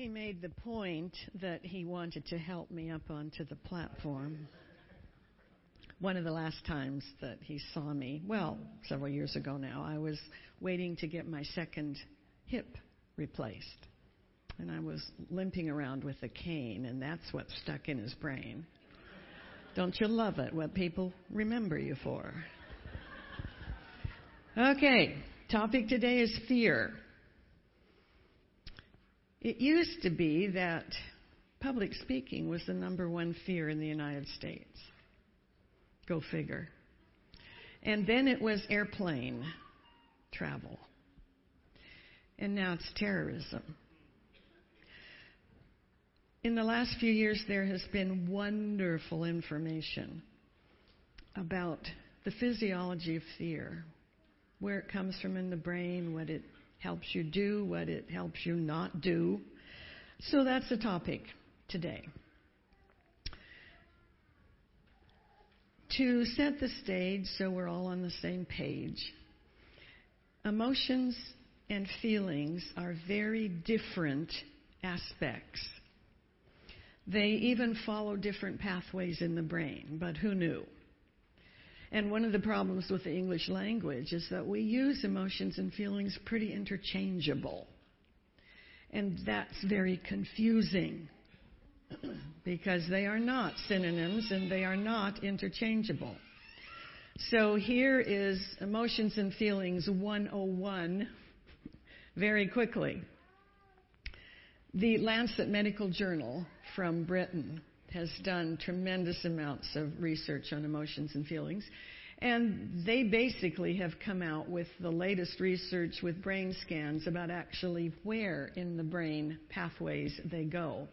He made the point that he wanted to help me up onto the platform. One of the last times that he saw me, well, several years ago now, I was waiting to get my second hip replaced. And I was limping around with a cane, and that's what stuck in his brain. Don't you love it what people remember you for? Okay, topic today is fear. It used to be that public speaking was the number one fear in the United States. Go figure. And then it was airplane travel. And now it's terrorism. In the last few years, there has been wonderful information about the physiology of fear, where it comes from in the brain, what it helps you do, what it helps you not do. So that's the topic today. To set the stage so we're all on the same page, emotions and feelings are very different aspects. They even follow different pathways in the brain, but who knew? And one of the problems with the English language is that we use emotions and feelings pretty interchangeable. And that's very confusing because they are not synonyms and they are not interchangeable. So here is Emotions and Feelings 101 very quickly. The Lancet Medical Journal from Britain has done tremendous amounts of research on emotions and feelings. And they basically have come out with the latest research with brain scans about actually where in the brain pathways they go.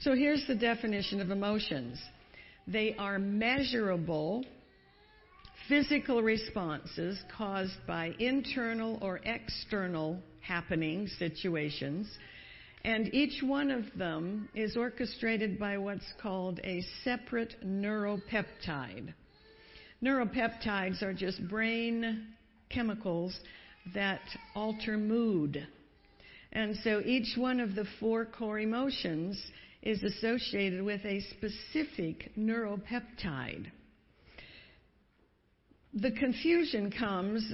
So here's the definition of emotions they are measurable physical responses caused by internal or external happenings, situations and each one of them is orchestrated by what's called a separate neuropeptide. Neuropeptides are just brain chemicals that alter mood. And so each one of the four core emotions is associated with a specific neuropeptide. The confusion comes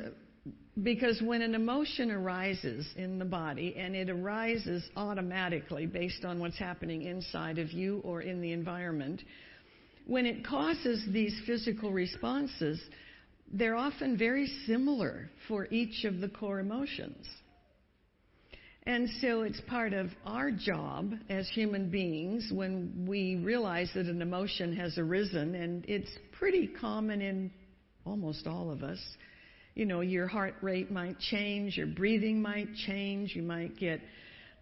because when an emotion arises in the body, and it arises automatically based on what's happening inside of you or in the environment, when it causes these physical responses, they're often very similar for each of the core emotions. And so it's part of our job as human beings when we realize that an emotion has arisen, and it's pretty common in almost all of us you know, your heart rate might change, your breathing might change, you might get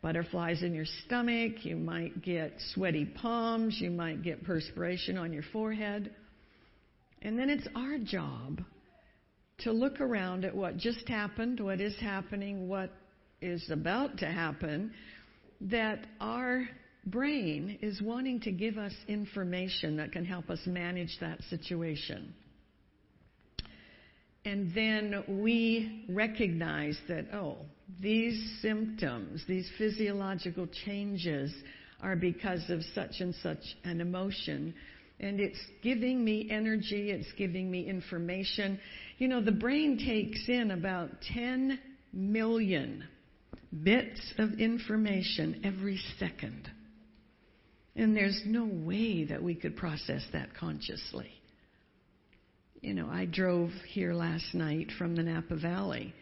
butterflies in your stomach, you might get sweaty palms, you might get perspiration on your forehead. And then it's our job to look around at what just happened, what is happening, what is about to happen, that our brain is wanting to give us information that can help us manage that situation. And then we recognize that, oh, these symptoms, these physiological changes are because of such and such an emotion. And it's giving me energy, it's giving me information. You know, the brain takes in about 10 million bits of information every second. And there's no way that we could process that consciously you know, I drove here last night from the Napa Valley.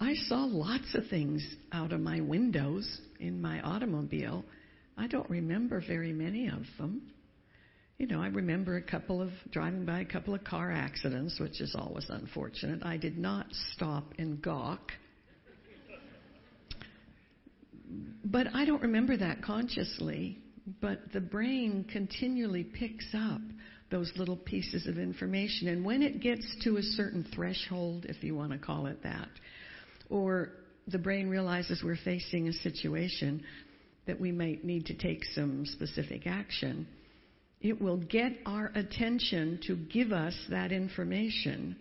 I saw lots of things out of my windows in my automobile. I don't remember very many of them. You know, I remember a couple of driving by a couple of car accidents, which is always unfortunate. I did not stop and gawk. But I don't remember that consciously. But the brain continually picks up those little pieces of information. And when it gets to a certain threshold, if you want to call it that, or the brain realizes we're facing a situation that we might need to take some specific action, it will get our attention to give us that information.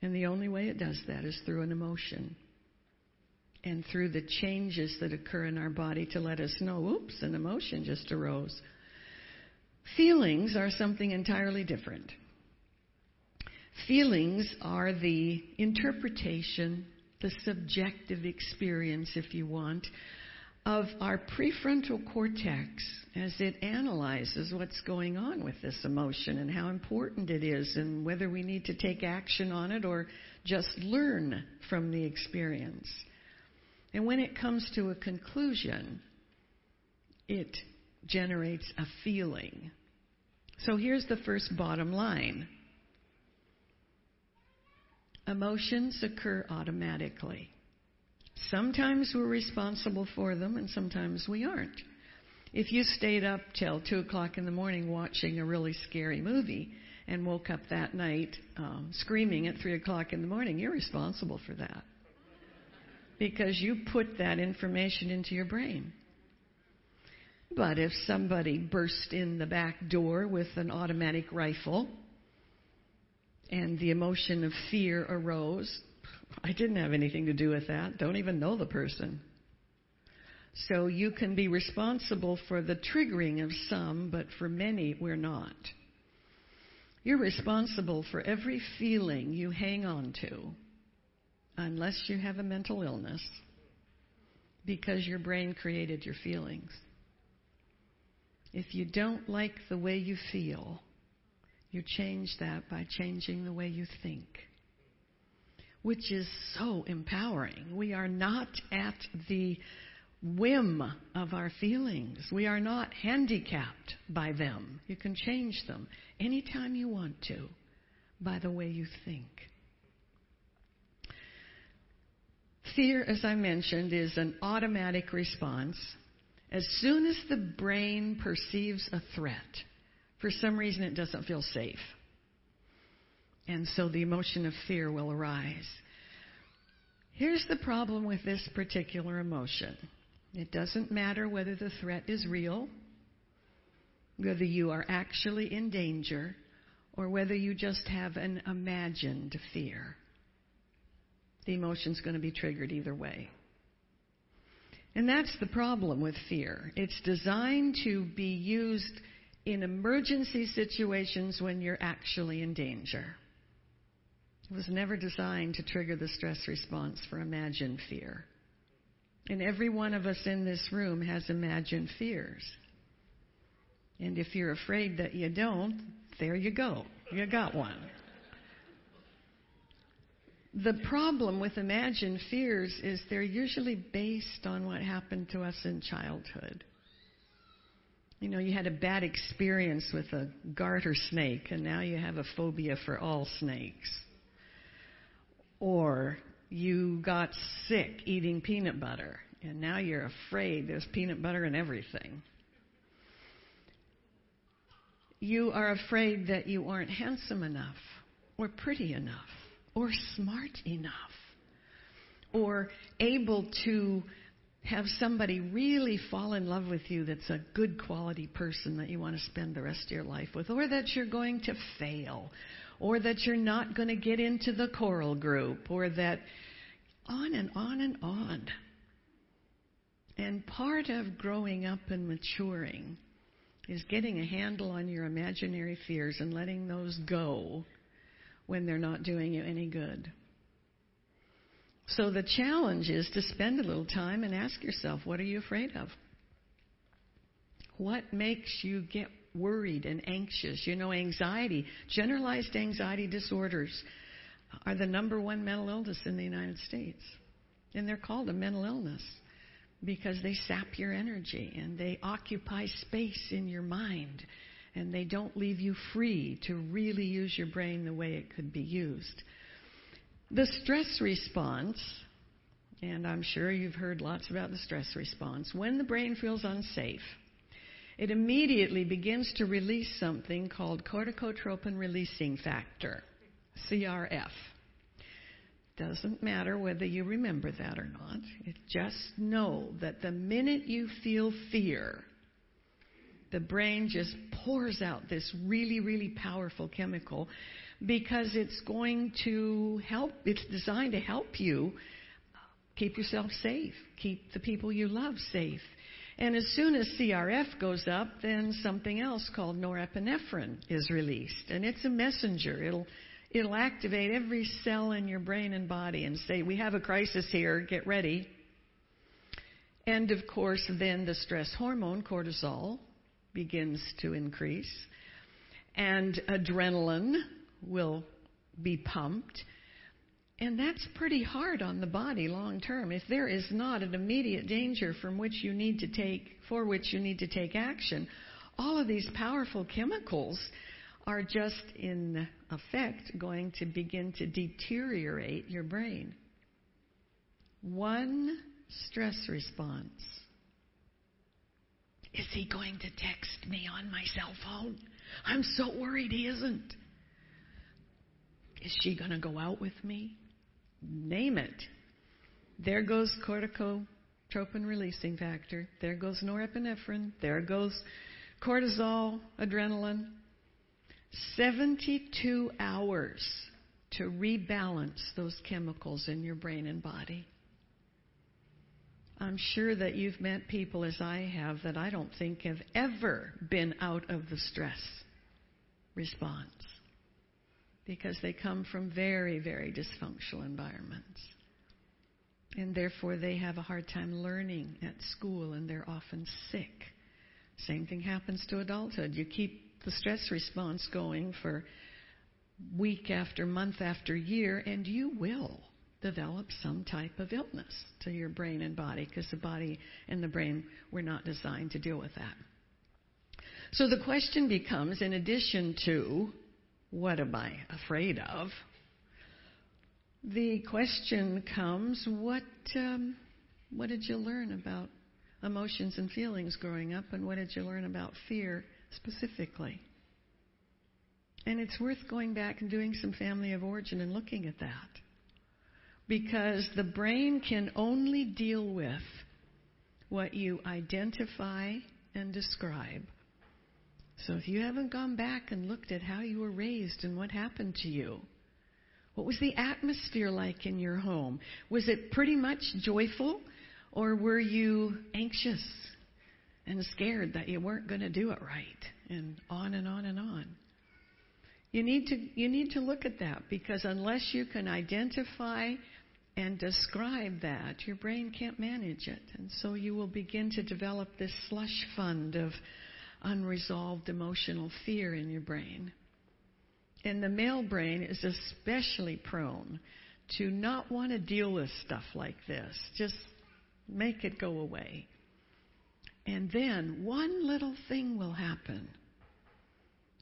And the only way it does that is through an emotion. and through the changes that occur in our body to let us know, oops, an emotion just arose. Feelings are something entirely different. Feelings are the interpretation, the subjective experience, if you want, of our prefrontal cortex as it analyzes what's going on with this emotion and how important it is and whether we need to take action on it or just learn from the experience. And when it comes to a conclusion, it generates a feeling. So here's the first bottom line emotions occur automatically. Sometimes we're responsible for them, and sometimes we aren't. If you stayed up till 2 o'clock in the morning watching a really scary movie and woke up that night um, screaming at 3 o'clock in the morning, you're responsible for that. Because you put that information into your brain. But if somebody burst in the back door with an automatic rifle and the emotion of fear arose, I didn't have anything to do with that. Don't even know the person. So you can be responsible for the triggering of some, but for many, we're not. You're responsible for every feeling you hang on to, unless you have a mental illness, because your brain created your feelings. If you don't like the way you feel, you change that by changing the way you think which is so empowering. We are not at the whim of our feelings. We are not handicapped by them. You can change them anytime you want to by the way you think. Fear, as I mentioned, is an automatic response. As soon as the brain perceives a threat, for some reason it doesn't feel safe. And so the emotion of fear will arise. Here's the problem with this particular emotion it doesn't matter whether the threat is real, whether you are actually in danger, or whether you just have an imagined fear. The emotion's going to be triggered either way. And that's the problem with fear. It's designed to be used in emergency situations when you're actually in danger. It was never designed to trigger the stress response for imagined fear. And every one of us in this room has imagined fears. And if you're afraid that you don't, there you go. You got one. The problem with imagined fears is they're usually based on what happened to us in childhood. You know, you had a bad experience with a garter snake, and now you have a phobia for all snakes. Or you got sick eating peanut butter and now you're afraid there's peanut butter in everything. You are afraid that you aren't handsome enough or pretty enough or smart enough or able to have somebody really fall in love with you that's a good quality person that you want to spend the rest of your life with, or that you're going to fail, or that you're not going to get into the choral group, or that on and on and on. And part of growing up and maturing is getting a handle on your imaginary fears and letting those go when they're not doing you any good. So the challenge is to spend a little time and ask yourself, what are you afraid of? What makes you get worried and anxious. You know, anxiety, generalized anxiety disorders are the number one mental illness in the United States. And they're called a mental illness because they sap your energy and they occupy space in your mind and they don't leave you free to really use your brain the way it could be used. The stress response, and I'm sure you've heard lots about the stress response, when the brain feels unsafe, it immediately begins to release something called corticotropin releasing factor, CRF. Doesn't matter whether you remember that or not. It just know that the minute you feel fear, the brain just pours out this really, really powerful chemical because it's going to help, it's designed to help you keep yourself safe, keep the people you love safe. And as soon as CRF goes up, then something else called norepinephrine is released. And it's a messenger. It'll, it'll activate every cell in your brain and body and say, We have a crisis here, get ready. And of course, then the stress hormone, cortisol, begins to increase. And adrenaline will be pumped. And that's pretty hard on the body long term. If there is not an immediate danger from which you need to take, for which you need to take action, all of these powerful chemicals are just in effect going to begin to deteriorate your brain. One stress response. Is he going to text me on my cell phone? I'm so worried he isn't. Is she going to go out with me? Name it. There goes corticotropin releasing factor. There goes norepinephrine. There goes cortisol, adrenaline. 72 hours to rebalance those chemicals in your brain and body. I'm sure that you've met people, as I have, that I don't think have ever been out of the stress response because they come from very, very dysfunctional environments. And therefore, they have a hard time learning at school and they're often sick. Same thing happens to adulthood. You keep the stress response going for week after month after year, and you will develop some type of illness to your brain and body because the body and the brain were not designed to deal with that. So the question becomes in addition to what am I afraid of? The question comes, what um, what did you learn about emotions and feelings growing up, and what did you learn about fear specifically? And it's worth going back and doing some family of origin and looking at that. Because the brain can only deal with what you identify and describe so if you haven't gone back and looked at how you were raised and what happened to you, what was the atmosphere like in your home? Was it pretty much joyful or were you anxious and scared that you weren't going to do it right? And on and on and on. You need to you need to look at that because unless you can identify and describe that, your brain can't manage it. And so you will begin to develop this slush fund of unresolved emotional fear in your brain. And the male brain is especially prone to not want to deal with stuff like this. Just make it go away. And then one little thing will happen.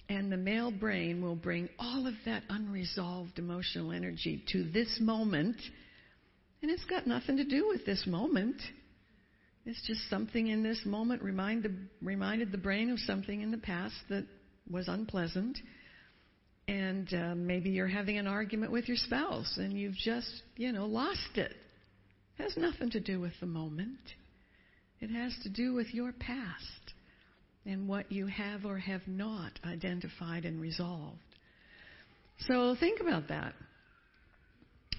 And the male brain will bring all of that unresolved emotional energy to this moment. And it's got nothing to do with this moment. It's just something in this moment remind the, reminded the brain of something in the past that was unpleasant. And uh, maybe you're having an argument with your spouse and you've just, you know, lost it. It has nothing to do with the moment. It has to do with your past and what you have or have not identified and resolved. So think about that.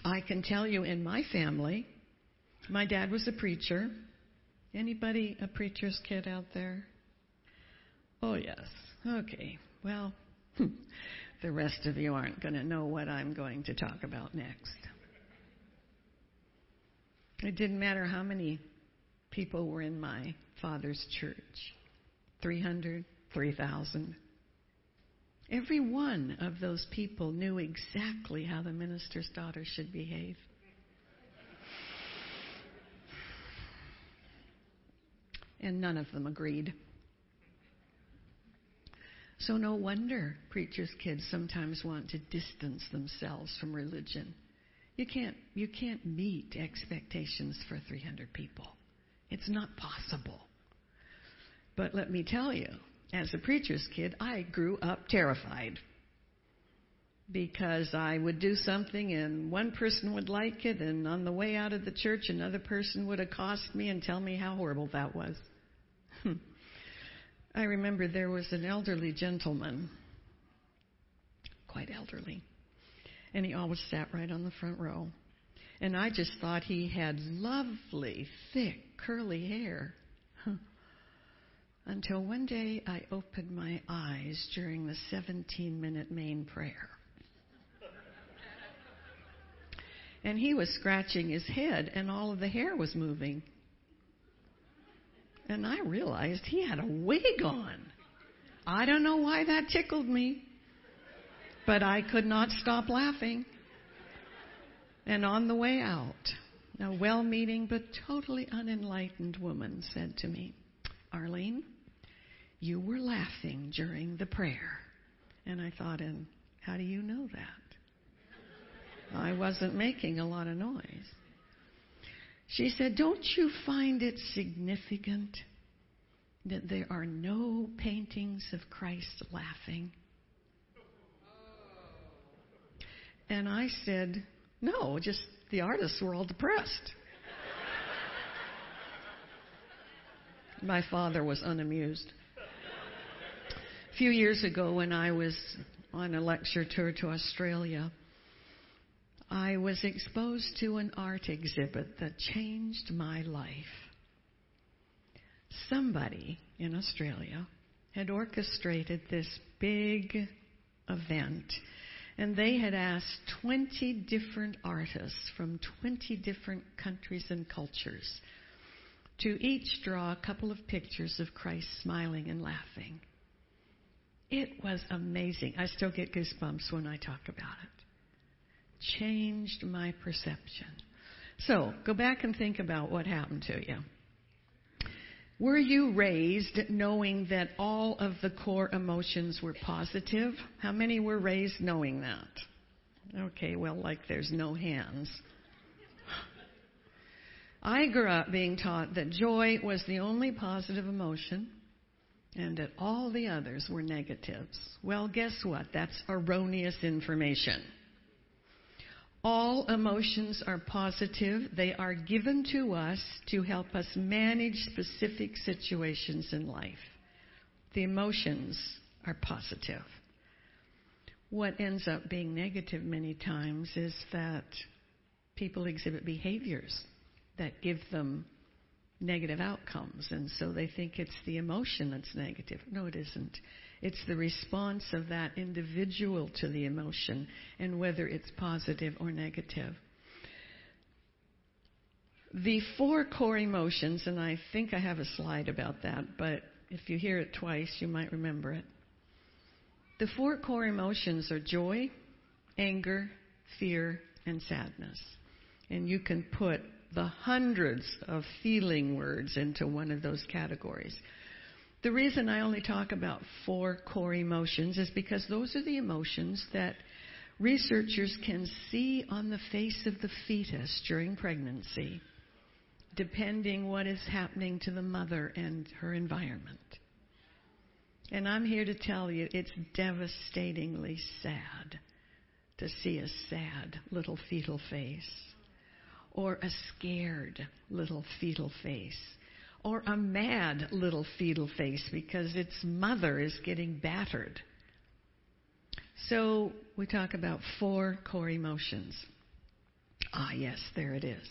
I can tell you in my family, my dad was a preacher. Anybody a preacher's kid out there? Oh, yes. Okay. Well, the rest of you aren't going to know what I'm going to talk about next. It didn't matter how many people were in my father's church 300, 3,000. Every one of those people knew exactly how the minister's daughter should behave. and none of them agreed. So, no wonder preachers' kids sometimes want to distance themselves from religion. You can't, you can't meet expectations for 300 people. It's not possible. But let me tell you, as a preacher's kid, I grew up terrified because I would do something and one person would like it, and on the way out of the church, another person would accost me and tell me how horrible that was. Hmm. I remember there was an elderly gentleman, quite elderly, and he always sat right on the front row. And I just thought he had lovely, thick, curly hair. Until one day I opened my eyes during the 17 minute main prayer. and he was scratching his head, and all of the hair was moving. And I realized he had a wig on. I don't know why that tickled me, but I could not stop laughing. And on the way out, a well meaning but totally unenlightened woman said to me, Arlene, you were laughing during the prayer. And I thought, and how do you know that? I wasn't making a lot of noise. She said, Don't you find it significant that there are no paintings of Christ laughing? And I said, No, just the artists were all depressed. My father was unamused. A few years ago, when I was on a lecture tour to Australia, I was exposed to an art exhibit that changed my life. Somebody in Australia had orchestrated this big event, and they had asked 20 different artists from 20 different countries and cultures to each draw a couple of pictures of Christ smiling and laughing. It was amazing. I still get goosebumps when I talk about it changed my perception. So, go back and think about what happened to you. Were you raised knowing that all of the core emotions were positive? How many were raised knowing that? Okay, well, like there's no hands. I grew up being taught that joy was the only positive emotion and that all the others were negatives. Well, guess what? That's erroneous information. All emotions are positive. They are given to us to help us manage specific situations in life. The emotions are positive. What ends up being negative many times is that people exhibit behaviors that give them negative outcomes, and so they think it's the emotion that's negative. No, it isn't. It's the response of that individual to the emotion and whether it's positive or negative. The four core emotions, and I think I have a slide about that, but if you hear it twice, you might remember it. The four core emotions are joy, anger, fear, and sadness. And you can put the hundreds of feeling words into one of those categories. The reason I only talk about four core emotions is because those are the emotions that researchers can see on the face of the fetus during pregnancy, depending what is happening to the mother and her environment. And I'm here to tell you it's devastatingly sad to see a sad little fetal face or a scared little fetal face or a mad little fetal face because its mother is getting battered. So we talk about four core emotions. Ah, yes, there it is.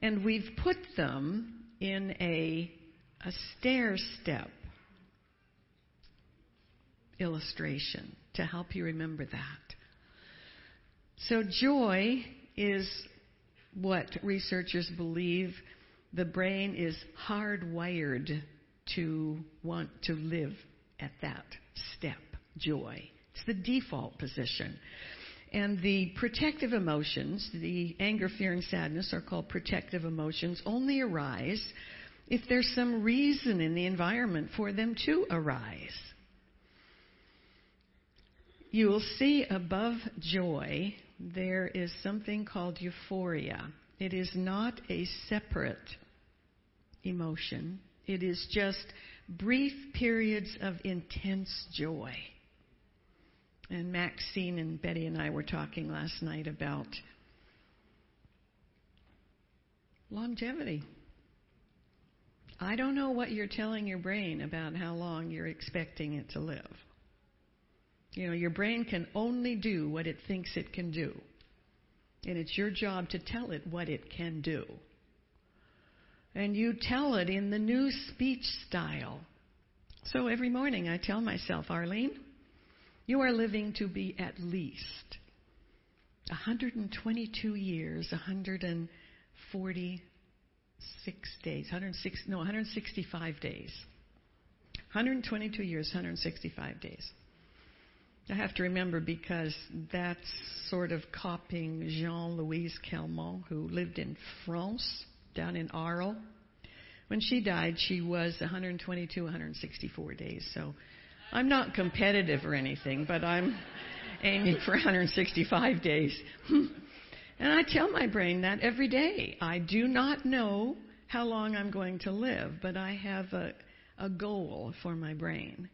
And we've put them in a, a stair step illustration to help you remember that. So, joy is what researchers believe the brain is hardwired to want to live at that step, joy. It's the default position. And the protective emotions, the anger, fear, and sadness, are called protective emotions, only arise if there's some reason in the environment for them to arise. You will see above joy, there is something called euphoria. It is not a separate emotion. It is just brief periods of intense joy. And Maxine and Betty and I were talking last night about longevity. I don't know what you're telling your brain about how long you're expecting it to live. You know, your brain can only do what it thinks it can do. And it's your job to tell it what it can do. And you tell it in the new speech style. So every morning I tell myself, Arlene, you are living to be at least 122 years, 146 days, 106, no, 165 days. 122 years, 165 days. I have to remember because that's sort of copying Jeanne Louise Calment, who lived in France, down in Arles. When she died, she was 122, 164 days. So I'm not competitive or anything, but I'm aiming for 165 days. and I tell my brain that every day. I do not know how long I'm going to live, but I have a, a goal for my brain.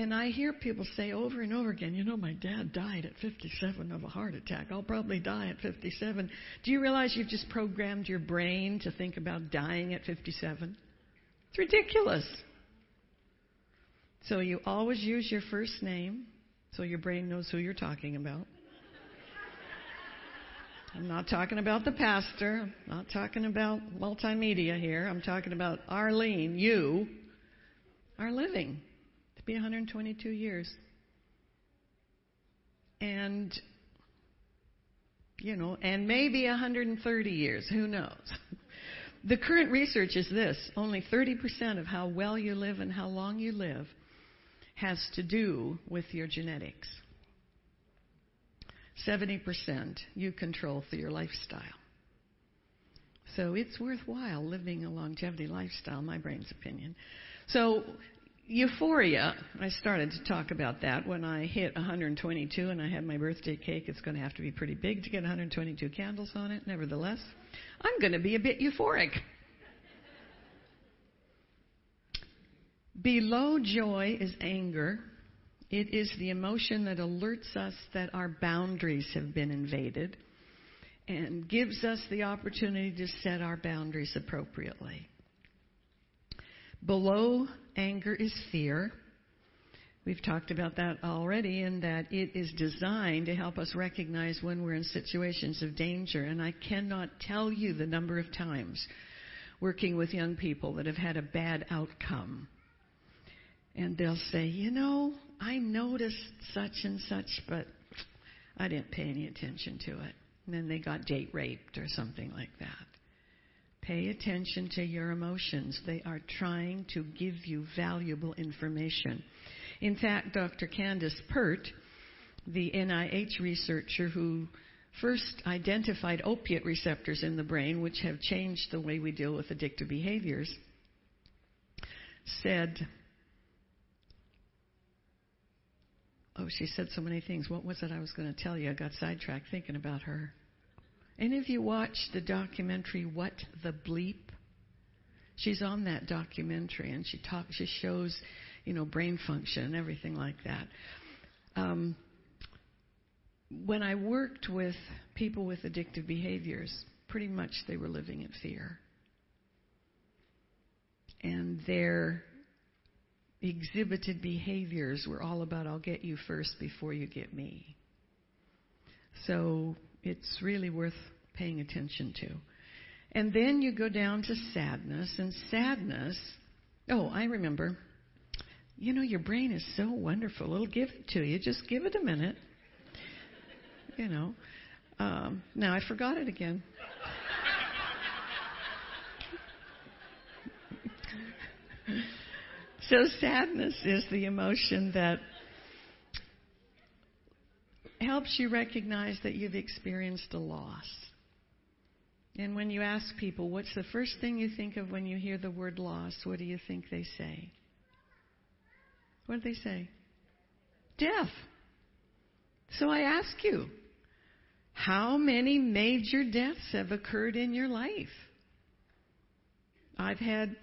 And I hear people say over and over again, you know, my dad died at 57 of a heart attack. I'll probably die at 57. Do you realize you've just programmed your brain to think about dying at 57? It's ridiculous. So you always use your first name so your brain knows who you're talking about. I'm not talking about the pastor. I'm not talking about multimedia here. I'm talking about Arlene. You are living be 122 years. And, you know, and maybe 130 years. Who knows? The current research is this only 30% of how well you live and how long you live has to do with your genetics. 70% you control through your lifestyle. So it's worthwhile living a longevity lifestyle, my brain's opinion. So, euphoria, I started to talk about that when I hit 122 and I had my birthday cake. It's going to have to be pretty big to get 122 candles on it. Nevertheless, I'm going to be a bit euphoric. Below joy is anger. It is the emotion that alerts us that our boundaries have been invaded and gives us the opportunity to set our boundaries appropriately. Below anger is fear. We've talked about that already, in that it is designed to help us recognize when we're in situations of danger. And I cannot tell you the number of times working with young people that have had a bad outcome and they'll say, you know, I noticed such and such, but I didn't pay any attention to it. And then they got date raped or something like that. Pay attention to your emotions. They are trying to give you valuable information. In fact, Dr. Candace Pert, the NIH researcher who first identified opiate receptors in the brain, which have changed the way we deal with addictive behaviors, said Oh, she said so many things. What was it I was going to tell you? I got sidetracked thinking about her. Any of you watch the documentary What the Bleep? She's on that documentary and she talks. She shows, you know, brain function and everything like that. Um, when I worked with people with addictive behaviors, pretty much they were living in fear. And their exhibited behaviors were all about I'll get you first before you get me. So it's really worth paying attention to. And then you go down to sadness, and sadness, oh, I remember. You know, your brain is so wonderful. It'll give it to you. Just give it a minute. You know. Um, now I forgot it again. So, sadness is the emotion that helps you recognize that you've experienced a loss. And when you ask people, what's the first thing you think of when you hear the word loss, what do you think they say? What do they say? Death. So I ask you, how many major deaths have occurred in your life? I've had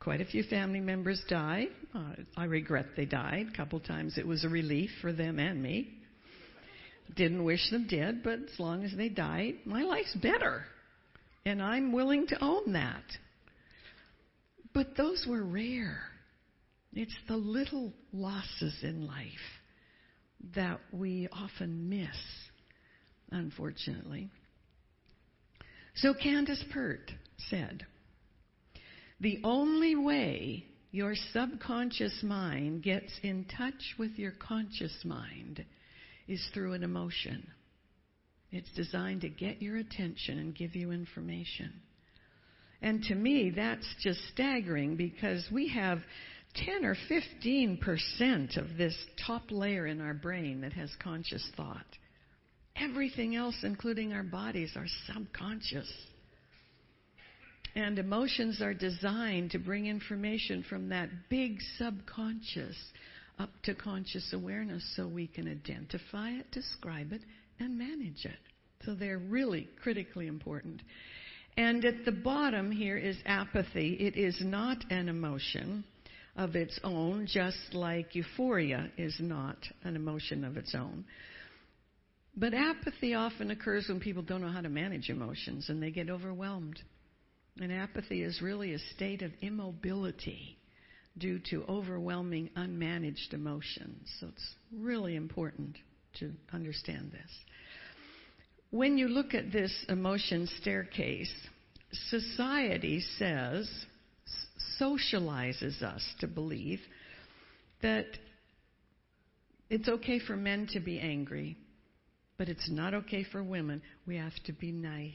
quite a few family members die. Uh, I regret they died. A couple times it was a relief for them and me. Didn't wish them dead, but as long as they died, my life's better. And I'm willing to own that. But those were rare. It's the little losses in life that we often miss unfortunately. So Candace Pert said, The only way your subconscious mind gets in touch with your conscious mind is through an emotion. It's designed to get your attention and give you information. And to me, that's just staggering because we have 10 or 15 percent of this top layer in our brain that has conscious thought. Everything else, including our bodies, are subconscious. And emotions are designed to bring information from that big subconscious up to conscious awareness so we can identify it, describe it, and manage it. So they're really critically important. And at the bottom here is apathy. It is not an emotion of its own, just like euphoria is not an emotion of its own. But apathy often occurs when people don't know how to manage emotions and they get overwhelmed. And apathy is really a state of immobility due to overwhelming unmanaged emotions. So it's really important to understand this. When you look at this emotion staircase, society says, socializes us to believe that it's okay for men to be angry, but it's not okay for women. We have to be nice.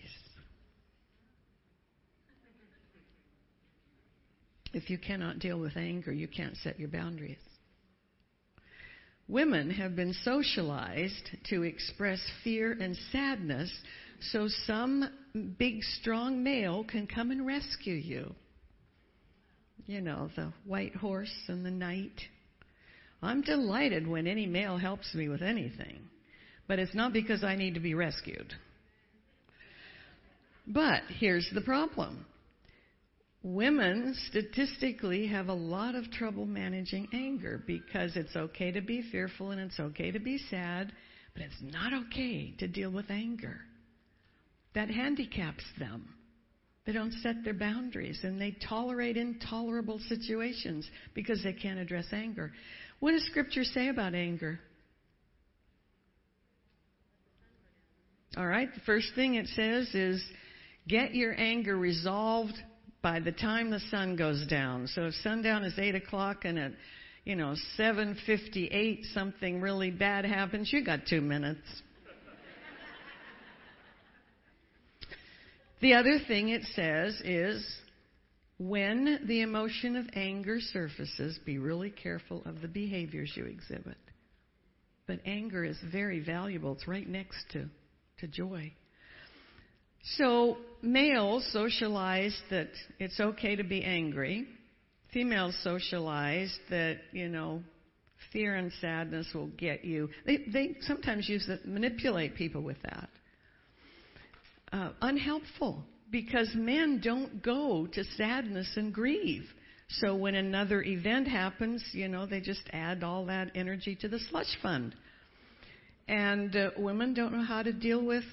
If you cannot deal with anger, you can't set your boundaries. Women have been socialized to express fear and sadness so some big, strong male can come and rescue you. You know, the white horse and the knight. I'm delighted when any male helps me with anything, but it's not because I need to be rescued. But here's the problem women statistically have a lot of trouble managing anger because it's okay to be fearful and it's okay to be sad, but it's not okay to deal with anger. That handicaps them. They don't set their boundaries and they tolerate intolerable situations because they can't address anger. What does Scripture say about anger? All right, the first thing it says is get your anger resolved by the time the sun goes down. So if sundown is eight o'clock and at you know seven fifty eight something really bad happens, you got two minutes. the other thing it says is when the emotion of anger surfaces, be really careful of the behaviors you exhibit. But anger is very valuable. It's right next to, to joy. So males socialize that it's okay to be angry. Females socialize that, you know, fear and sadness will get you. They, they sometimes use that, manipulate people with that. Uh, unhelpful because men don't go to sadness and grieve. So when another event happens, you know, they just add all that energy to the slush fund. And uh, women don't know how to deal with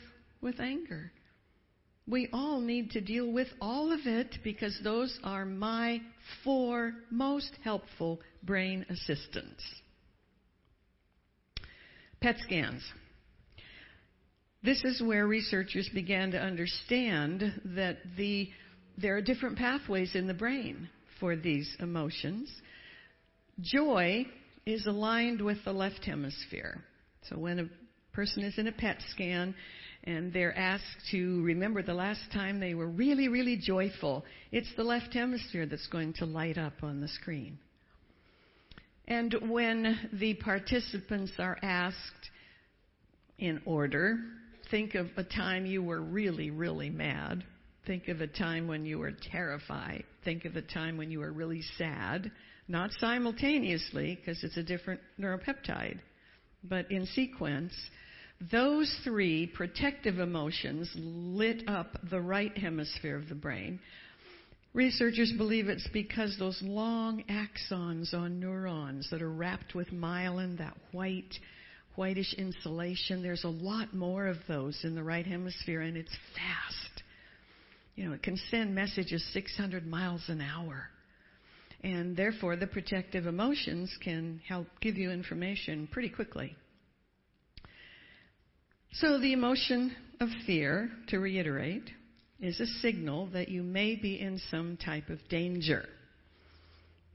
with anger. We all need to deal with all of it because those are my four most helpful brain assistants. PET scans. This is where researchers began to understand that the, there are different pathways in the brain for these emotions. Joy is aligned with the left hemisphere. So when a person is in a PET scan, and they're asked to remember the last time they were really, really joyful. It's the left hemisphere that's going to light up on the screen. And when the participants are asked in order, think of a time you were really, really mad. Think of a time when you were terrified. Think of a time when you were really sad. Not simultaneously, because it's a different neuropeptide, but in sequence. Those three protective emotions lit up the right hemisphere of the brain. Researchers believe it's because those long axons on neurons that are wrapped with myelin, that white, whitish insulation, there's a lot more of those in the right hemisphere, and it's fast. You know, it can send messages 600 miles an hour. And therefore, the protective emotions can help give you information pretty quickly. So, the emotion of fear, to reiterate, is a signal that you may be in some type of danger.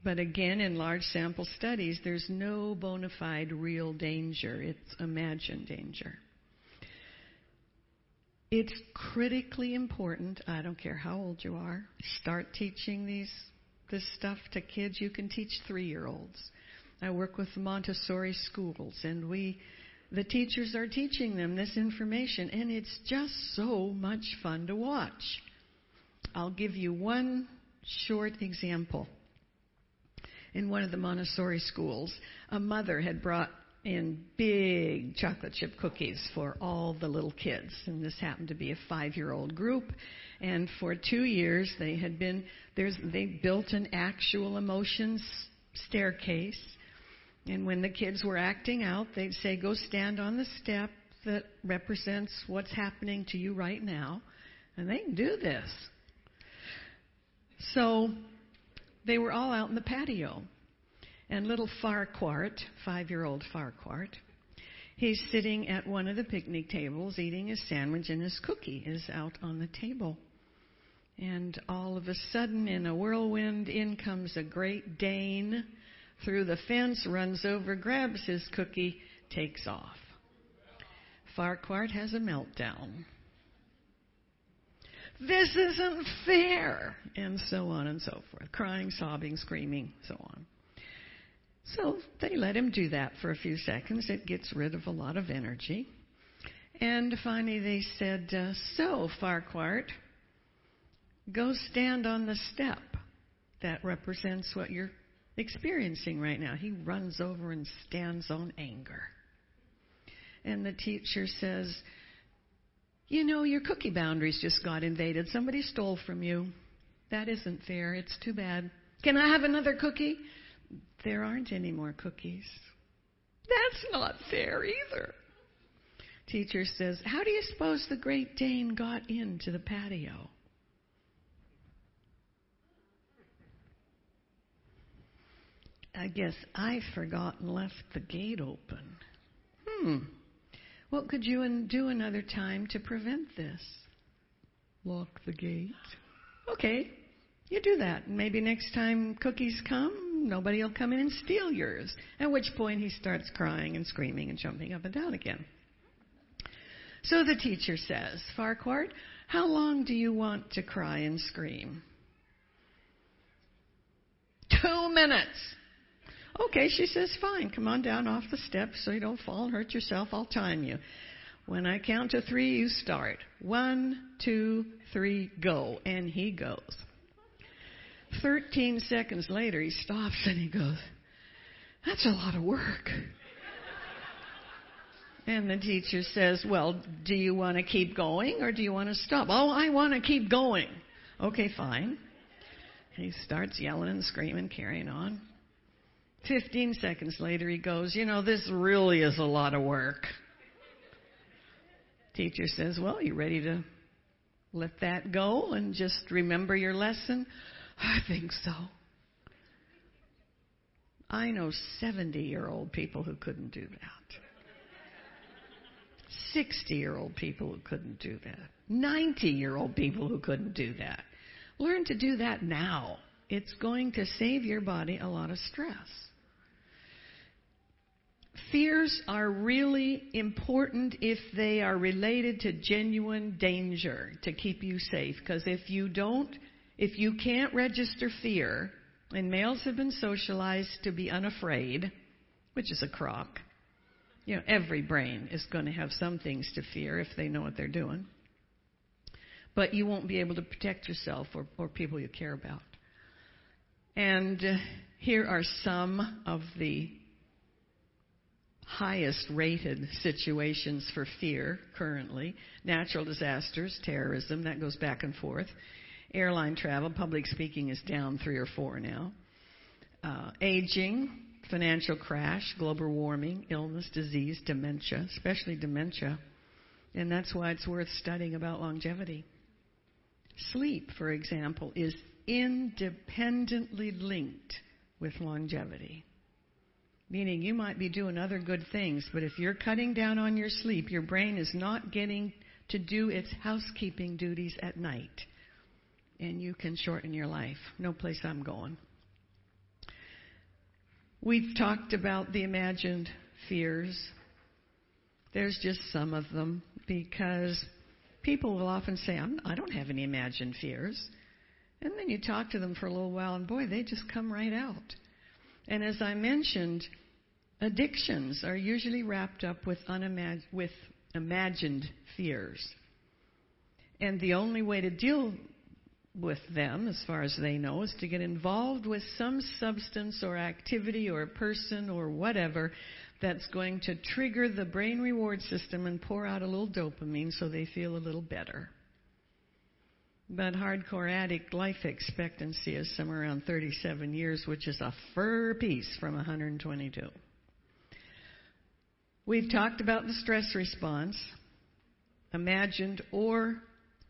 But again, in large sample studies, there's no bona fide real danger. It's imagined danger. It's critically important, I don't care how old you are, start teaching these this stuff to kids. You can teach 3-year-olds. I work with Montessori schools and we the teachers are teaching them this information and it's just so much fun to watch. I'll give you one short example. In one of the Montessori schools, a mother had brought in big chocolate chip cookies for all the little kids. And this happened to be a five year old group. And for two years, they had been, there's, they built an actual emotions staircase. And when the kids were acting out, they'd say, go stand on the step that represents what's happening to you right now. And they can do this. So they were all out in the patio. And little Farquhar, five year old Farquhar, he's sitting at one of the picnic tables eating his sandwich, and his cookie is out on the table. And all of a sudden, in a whirlwind, in comes a great Dane through the fence, runs over, grabs his cookie, takes off. Farquhar has a meltdown. This isn't fair! And so on and so forth. Crying, sobbing, screaming, so on. So they let him do that for a few seconds. It gets rid of a lot of energy. And finally they said, uh, So, Farquhar, go stand on the step that represents what you're experiencing right now. He runs over and stands on anger. And the teacher says, You know, your cookie boundaries just got invaded. Somebody stole from you. That isn't fair. It's too bad. Can I have another cookie? There aren't any more cookies. That's not fair either. Teacher says, How do you suppose the Great Dane got into the patio? I guess I forgot and left the gate open. Hmm. What could you do another time to prevent this? Lock the gate. Okay, you do that. Maybe next time cookies come, nobody will come in and steal yours. At which point he starts crying and screaming and jumping up and down again. So the teacher says, Farquhar, how long do you want to cry and scream? Two minutes. Okay, she says, fine. Come on down off the steps so you don't fall and hurt yourself. I'll time you. When I count to three, you start. One, two, three, go. And he goes. 13 seconds later, he stops and he goes, That's a lot of work. And the teacher says, Well, do you want to keep going or do you want to stop? Oh, I want to keep going. Okay, fine. he starts yelling and screaming, carrying on. 15 seconds later, he goes, You know, this really is a lot of work. Teacher says, Well, you ready to let that go and just remember your lesson? I think so. I know 70 year old people who couldn't do that. 60 year old people who couldn't do that. 90 year old people who couldn't do that. Learn to do that now. It's going to save your body a lot of stress. Fears are really important if they are related to genuine danger to keep you safe. Because if you don't if you can't register fear, and males have been socialized to be unafraid, which is a crock, you know, every brain is going to have some things to fear if they know what they're doing. But you won't be able to protect yourself or, or people you care about. And uh, here are some of the highest rated situations for fear currently natural disasters, terrorism, that goes back and forth airline travel, public speaking is down three or four now. Uh, aging, financial crash, global warming, illness, disease, dementia, especially dementia. And that's why it's worth studying about longevity. Sleep, for example, is independently linked with longevity. Meaning you might be doing other good things, but if you're cutting down on your sleep, your brain is not getting to do its housekeeping duties at night. And you can shorten your life. No place I'm going. We've talked about the imagined fears. There's just some of them because people will often say, I'm, I don't have any imagined fears. And then you talk to them for a little while, and boy, they just come right out. And as I mentioned, addictions are usually wrapped up with, unimag- with imagined fears. And the only way to deal with them, as far as they know, is to get involved with some substance or activity or person or whatever that's going to trigger the brain reward system and pour out a little dopamine so they feel a little better. But hardcore addict life expectancy is somewhere around 37 years, which is a fur piece from 122. We've talked about the stress response. Imagined or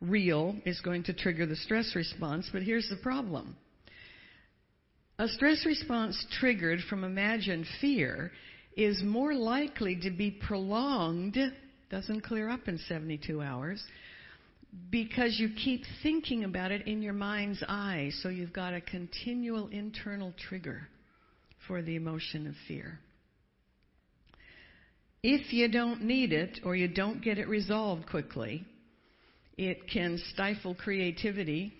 real is going to trigger the stress response, but here's the problem. A stress response triggered from imagined fear is more likely to be prolonged, doesn't clear up in 72 hours, because you keep thinking about it in your mind's eye. So you've got a continual internal trigger for the emotion of fear. If you don't need it or you don't get it resolved quickly, it can stifle creativity.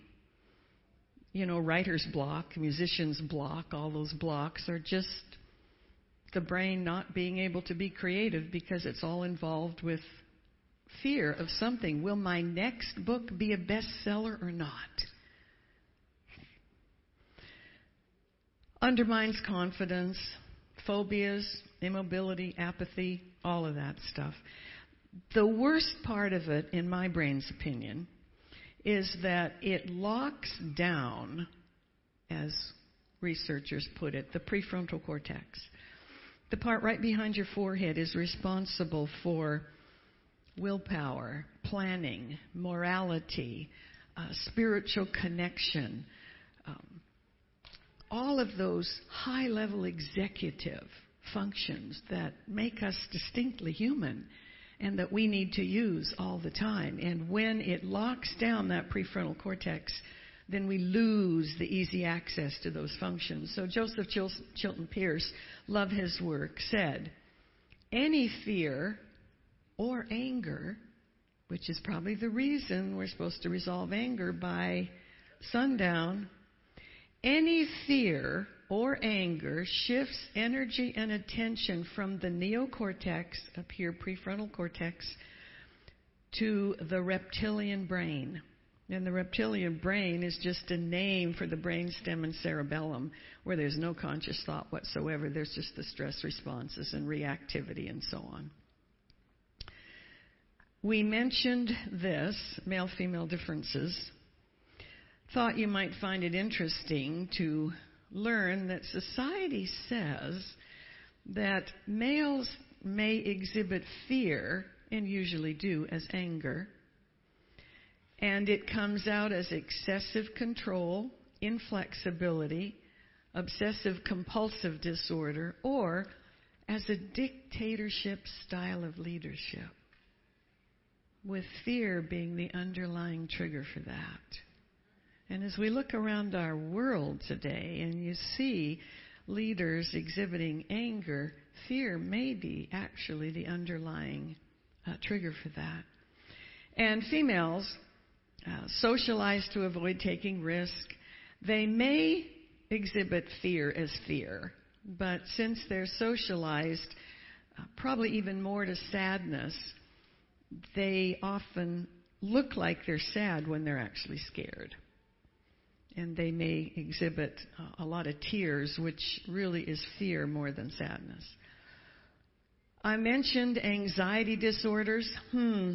You know, writer's block, musician's block, all those blocks are just the brain not being able to be creative because it's all involved with fear of something. Will my next book be a bestseller or not? Undermines confidence, phobias, immobility, apathy, all of that stuff. The worst part of it, in my brain's opinion, is that it locks down, as researchers put it, the prefrontal cortex. The part right behind your forehead is responsible for willpower, planning, morality, uh, spiritual connection, um, all of those high level executive functions that make us distinctly human and that we need to use all the time. And when it locks down that prefrontal cortex, then we lose the easy access to those functions. So Joseph Chilton Pearce, love his work, said, any fear or anger, which is probably the reason we're supposed to resolve anger by sundown, any fear or anger shifts energy and attention from the neocortex, up here, prefrontal cortex, to the reptilian brain. And the reptilian brain is just a name for the brainstem and cerebellum, where there's no conscious thought whatsoever. There's just the stress responses and reactivity and so on. We mentioned this, male female differences. Thought you might find it interesting to learn that society says that males may exhibit fear, and usually do, as anger. And it comes out as excessive control, inflexibility, obsessive compulsive disorder, or as a dictatorship style of leadership with fear being the underlying trigger for that. And as we look around our world today and you see leaders exhibiting anger, fear may be actually the underlying uh, trigger for that. And females, uh, socialized to avoid taking risk, they may exhibit fear as fear, but since they're socialized, uh, probably even more to sadness, they often look like they're sad when they're actually scared. And they may exhibit a lot of tears, which really is fear more than sadness. I mentioned anxiety disorders. Hmm.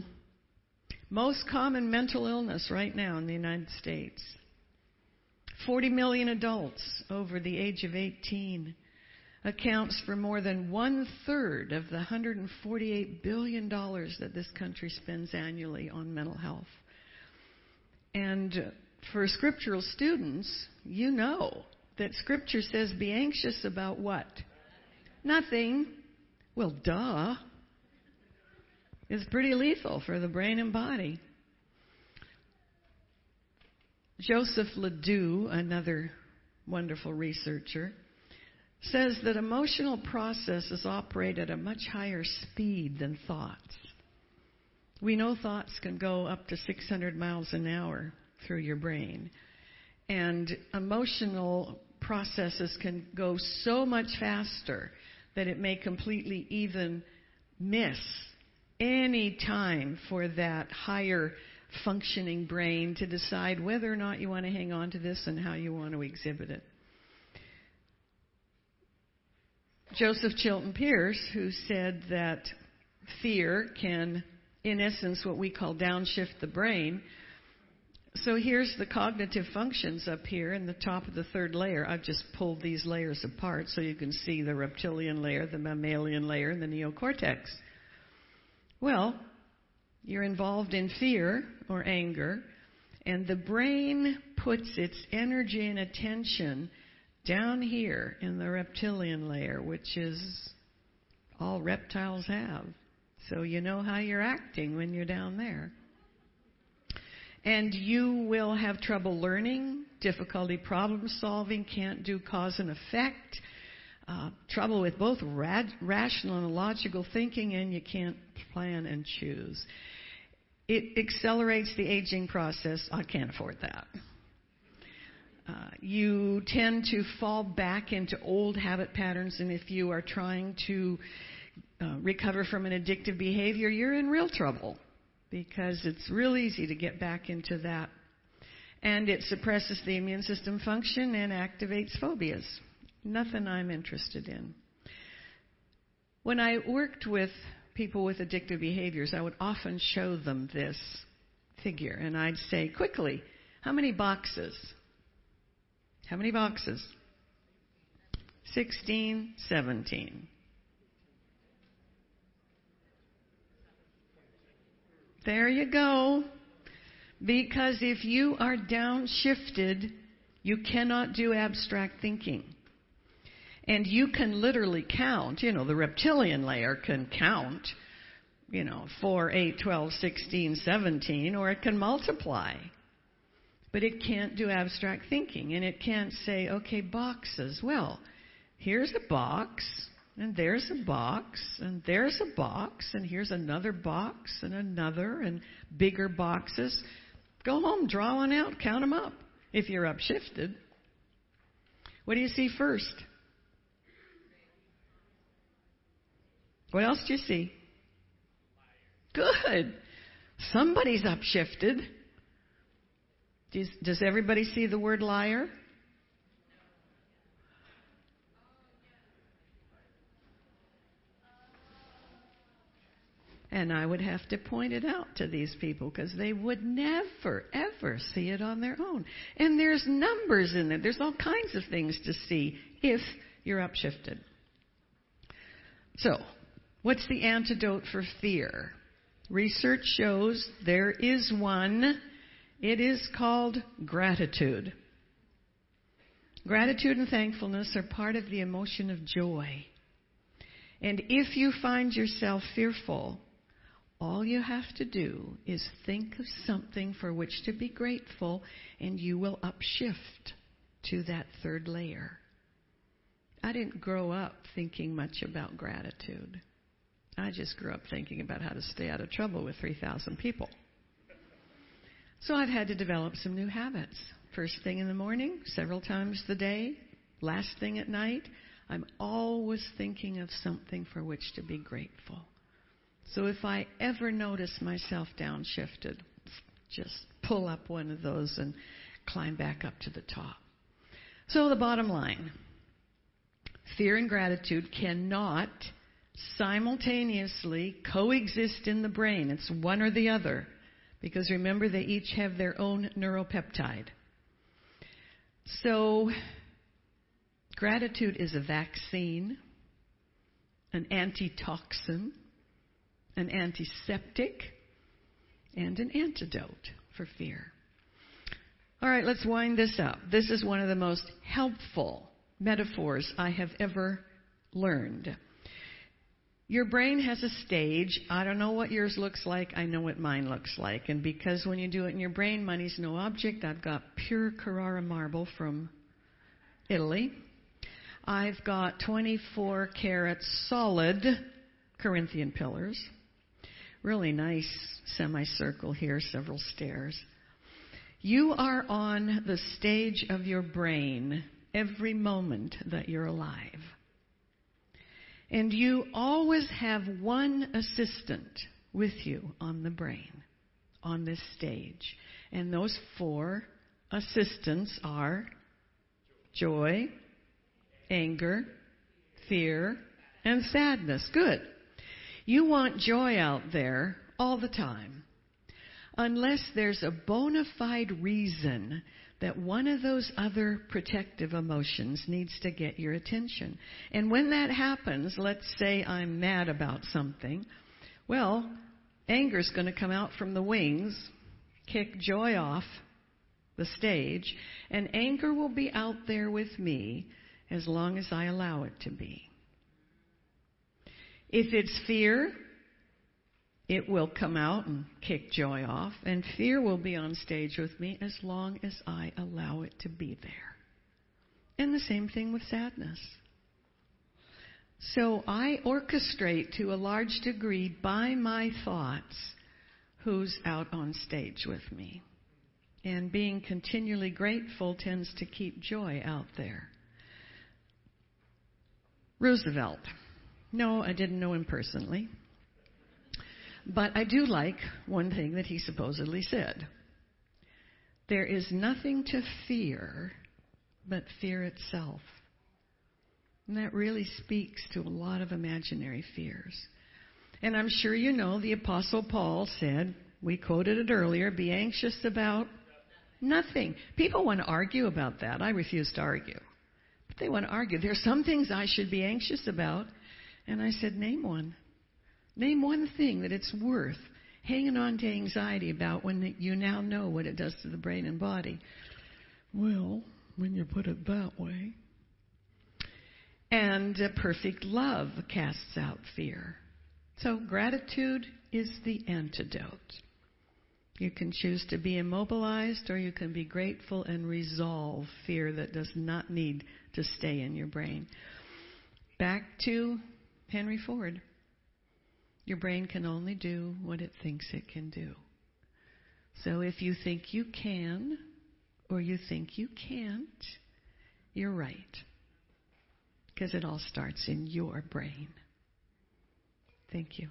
Most common mental illness right now in the United States. 40 million adults over the age of 18 accounts for more than one third of the $148 billion that this country spends annually on mental health. And for scriptural students, you know that Scripture says be anxious about what? Nothing. Well, duh. It's pretty lethal for the brain and body. Joseph LeDoux, another wonderful researcher, says that emotional processes operate at a much higher speed than thoughts. We know thoughts can go up to 600 miles an hour through your brain. And emotional processes can go so much faster that it may completely even miss any time for that higher functioning brain to decide whether or not you want to hang on to this and how you want to exhibit it. Joseph Chilton Pearce, who said that fear can, in essence, what we call downshift the brain. So here's the cognitive functions up here in the top of the third layer. I've just pulled these layers apart so you can see the reptilian layer, the mammalian layer, and the neocortex. Well, you're involved in fear or anger, and the brain puts its energy and attention down here in the reptilian layer, which is all reptiles have. So you know how you're acting when you're down there. And you will have trouble learning, difficulty problem solving, can't do cause and effect, uh, trouble with both rad- rational and logical thinking, and you can't plan and choose. It accelerates the aging process. I can't afford that. Uh, you tend to fall back into old habit patterns, and if you are trying to uh, recover from an addictive behavior, you're in real trouble because it's real easy to get back into that. And it suppresses the immune system function and activates phobias. Nothing I'm interested in. When I worked with people with addictive behaviors, I would often show them this figure, and I'd say, quickly, how many boxes? How many boxes? 16, 17. There you go. Because if you are downshifted, you cannot do abstract thinking. And you can literally count, you know, the reptilian layer can count, you know, 4, 8, 12, 16, 17, or it can multiply. But it can't do abstract thinking. And it can't say, okay, boxes. Well, here's a box, and there's a box, and there's a box, and here's another box, and another, and bigger boxes. Go home, draw one out, count them up if you're upshifted. What do you see first? What else do you see? Good. Somebody's upshifted. Does, does everybody see the word liar? And I would have to point it out to these people because they would never, ever see it on their own. And there's numbers in there. There's all kinds of things to see if you're upshifted. So, What's the antidote for fear? Research shows there is one. It is called gratitude. Gratitude and thankfulness are part of the emotion of joy. And if you find yourself fearful, all you have to do is think of something for which to be grateful, and you will upshift to that third layer. I didn't grow up thinking much about gratitude. I just grew up thinking about how to stay out of trouble with 3,000 people. So I've had to develop some new habits. First thing in the morning, several times the day, last thing at night, I'm always thinking of something for which to be grateful. So if I ever notice myself downshifted, just pull up one of those and climb back up to the top. So the bottom line fear and gratitude cannot simultaneously coexist in the brain. It's one or the other. Because remember, they each have their own neuropeptide. So, gratitude is a vaccine, an antitoxin, an antiseptic, and an antidote for fear. All right, let's wind this up. This is one of the most helpful metaphors I have ever learned. Your brain has a stage. I don't know what yours looks like. I know what mine looks like. And because when you do it in your brain, money's no object, I've got pure Carrara marble from Italy. I've got 24 carat solid Corinthian pillars. Really nice semicircle here, several stairs. You are on the stage of your brain every moment that you're alive. And you always have one assistant with you on the brain, on this stage. And those four assistants are joy, anger, fear, and sadness. Good. You want joy out there all the time. Unless there's a bona fide reason that one of those other protective emotions needs to get your attention. And when that happens, let's say I'm mad about something, well, anger's going to come out from the wings, kick joy off the stage, and anger will be out there with me as long as I allow it to be. If it's fear, it will come out and kick joy off, and fear will be on stage with me as long as I allow it to be there. And the same thing with sadness. So I orchestrate to a large degree by my thoughts who's out on stage with me. And being continually grateful tends to keep joy out there. Roosevelt. No, I didn't know him personally. But I do like one thing that he supposedly said. There is nothing to fear but fear itself. And that really speaks to a lot of imaginary fears. And I'm sure you know the Apostle Paul said, we quoted it earlier, be anxious about nothing. People want to argue about that. I refuse to argue. But they want to argue. There are some things I should be anxious about. And I said, name one. Name one thing that it's worth hanging on to anxiety about when you now know what it does to the brain and body. Well, when you put it that way. And perfect love casts out fear. So gratitude is the antidote. You can choose to be immobilized or you can be grateful and resolve fear that does not need to stay in your brain. Back to Henry Ford. Your brain can only do what it thinks it can do. So if you think you can or you think you can't, you're right. Because it all starts in your brain. Thank you.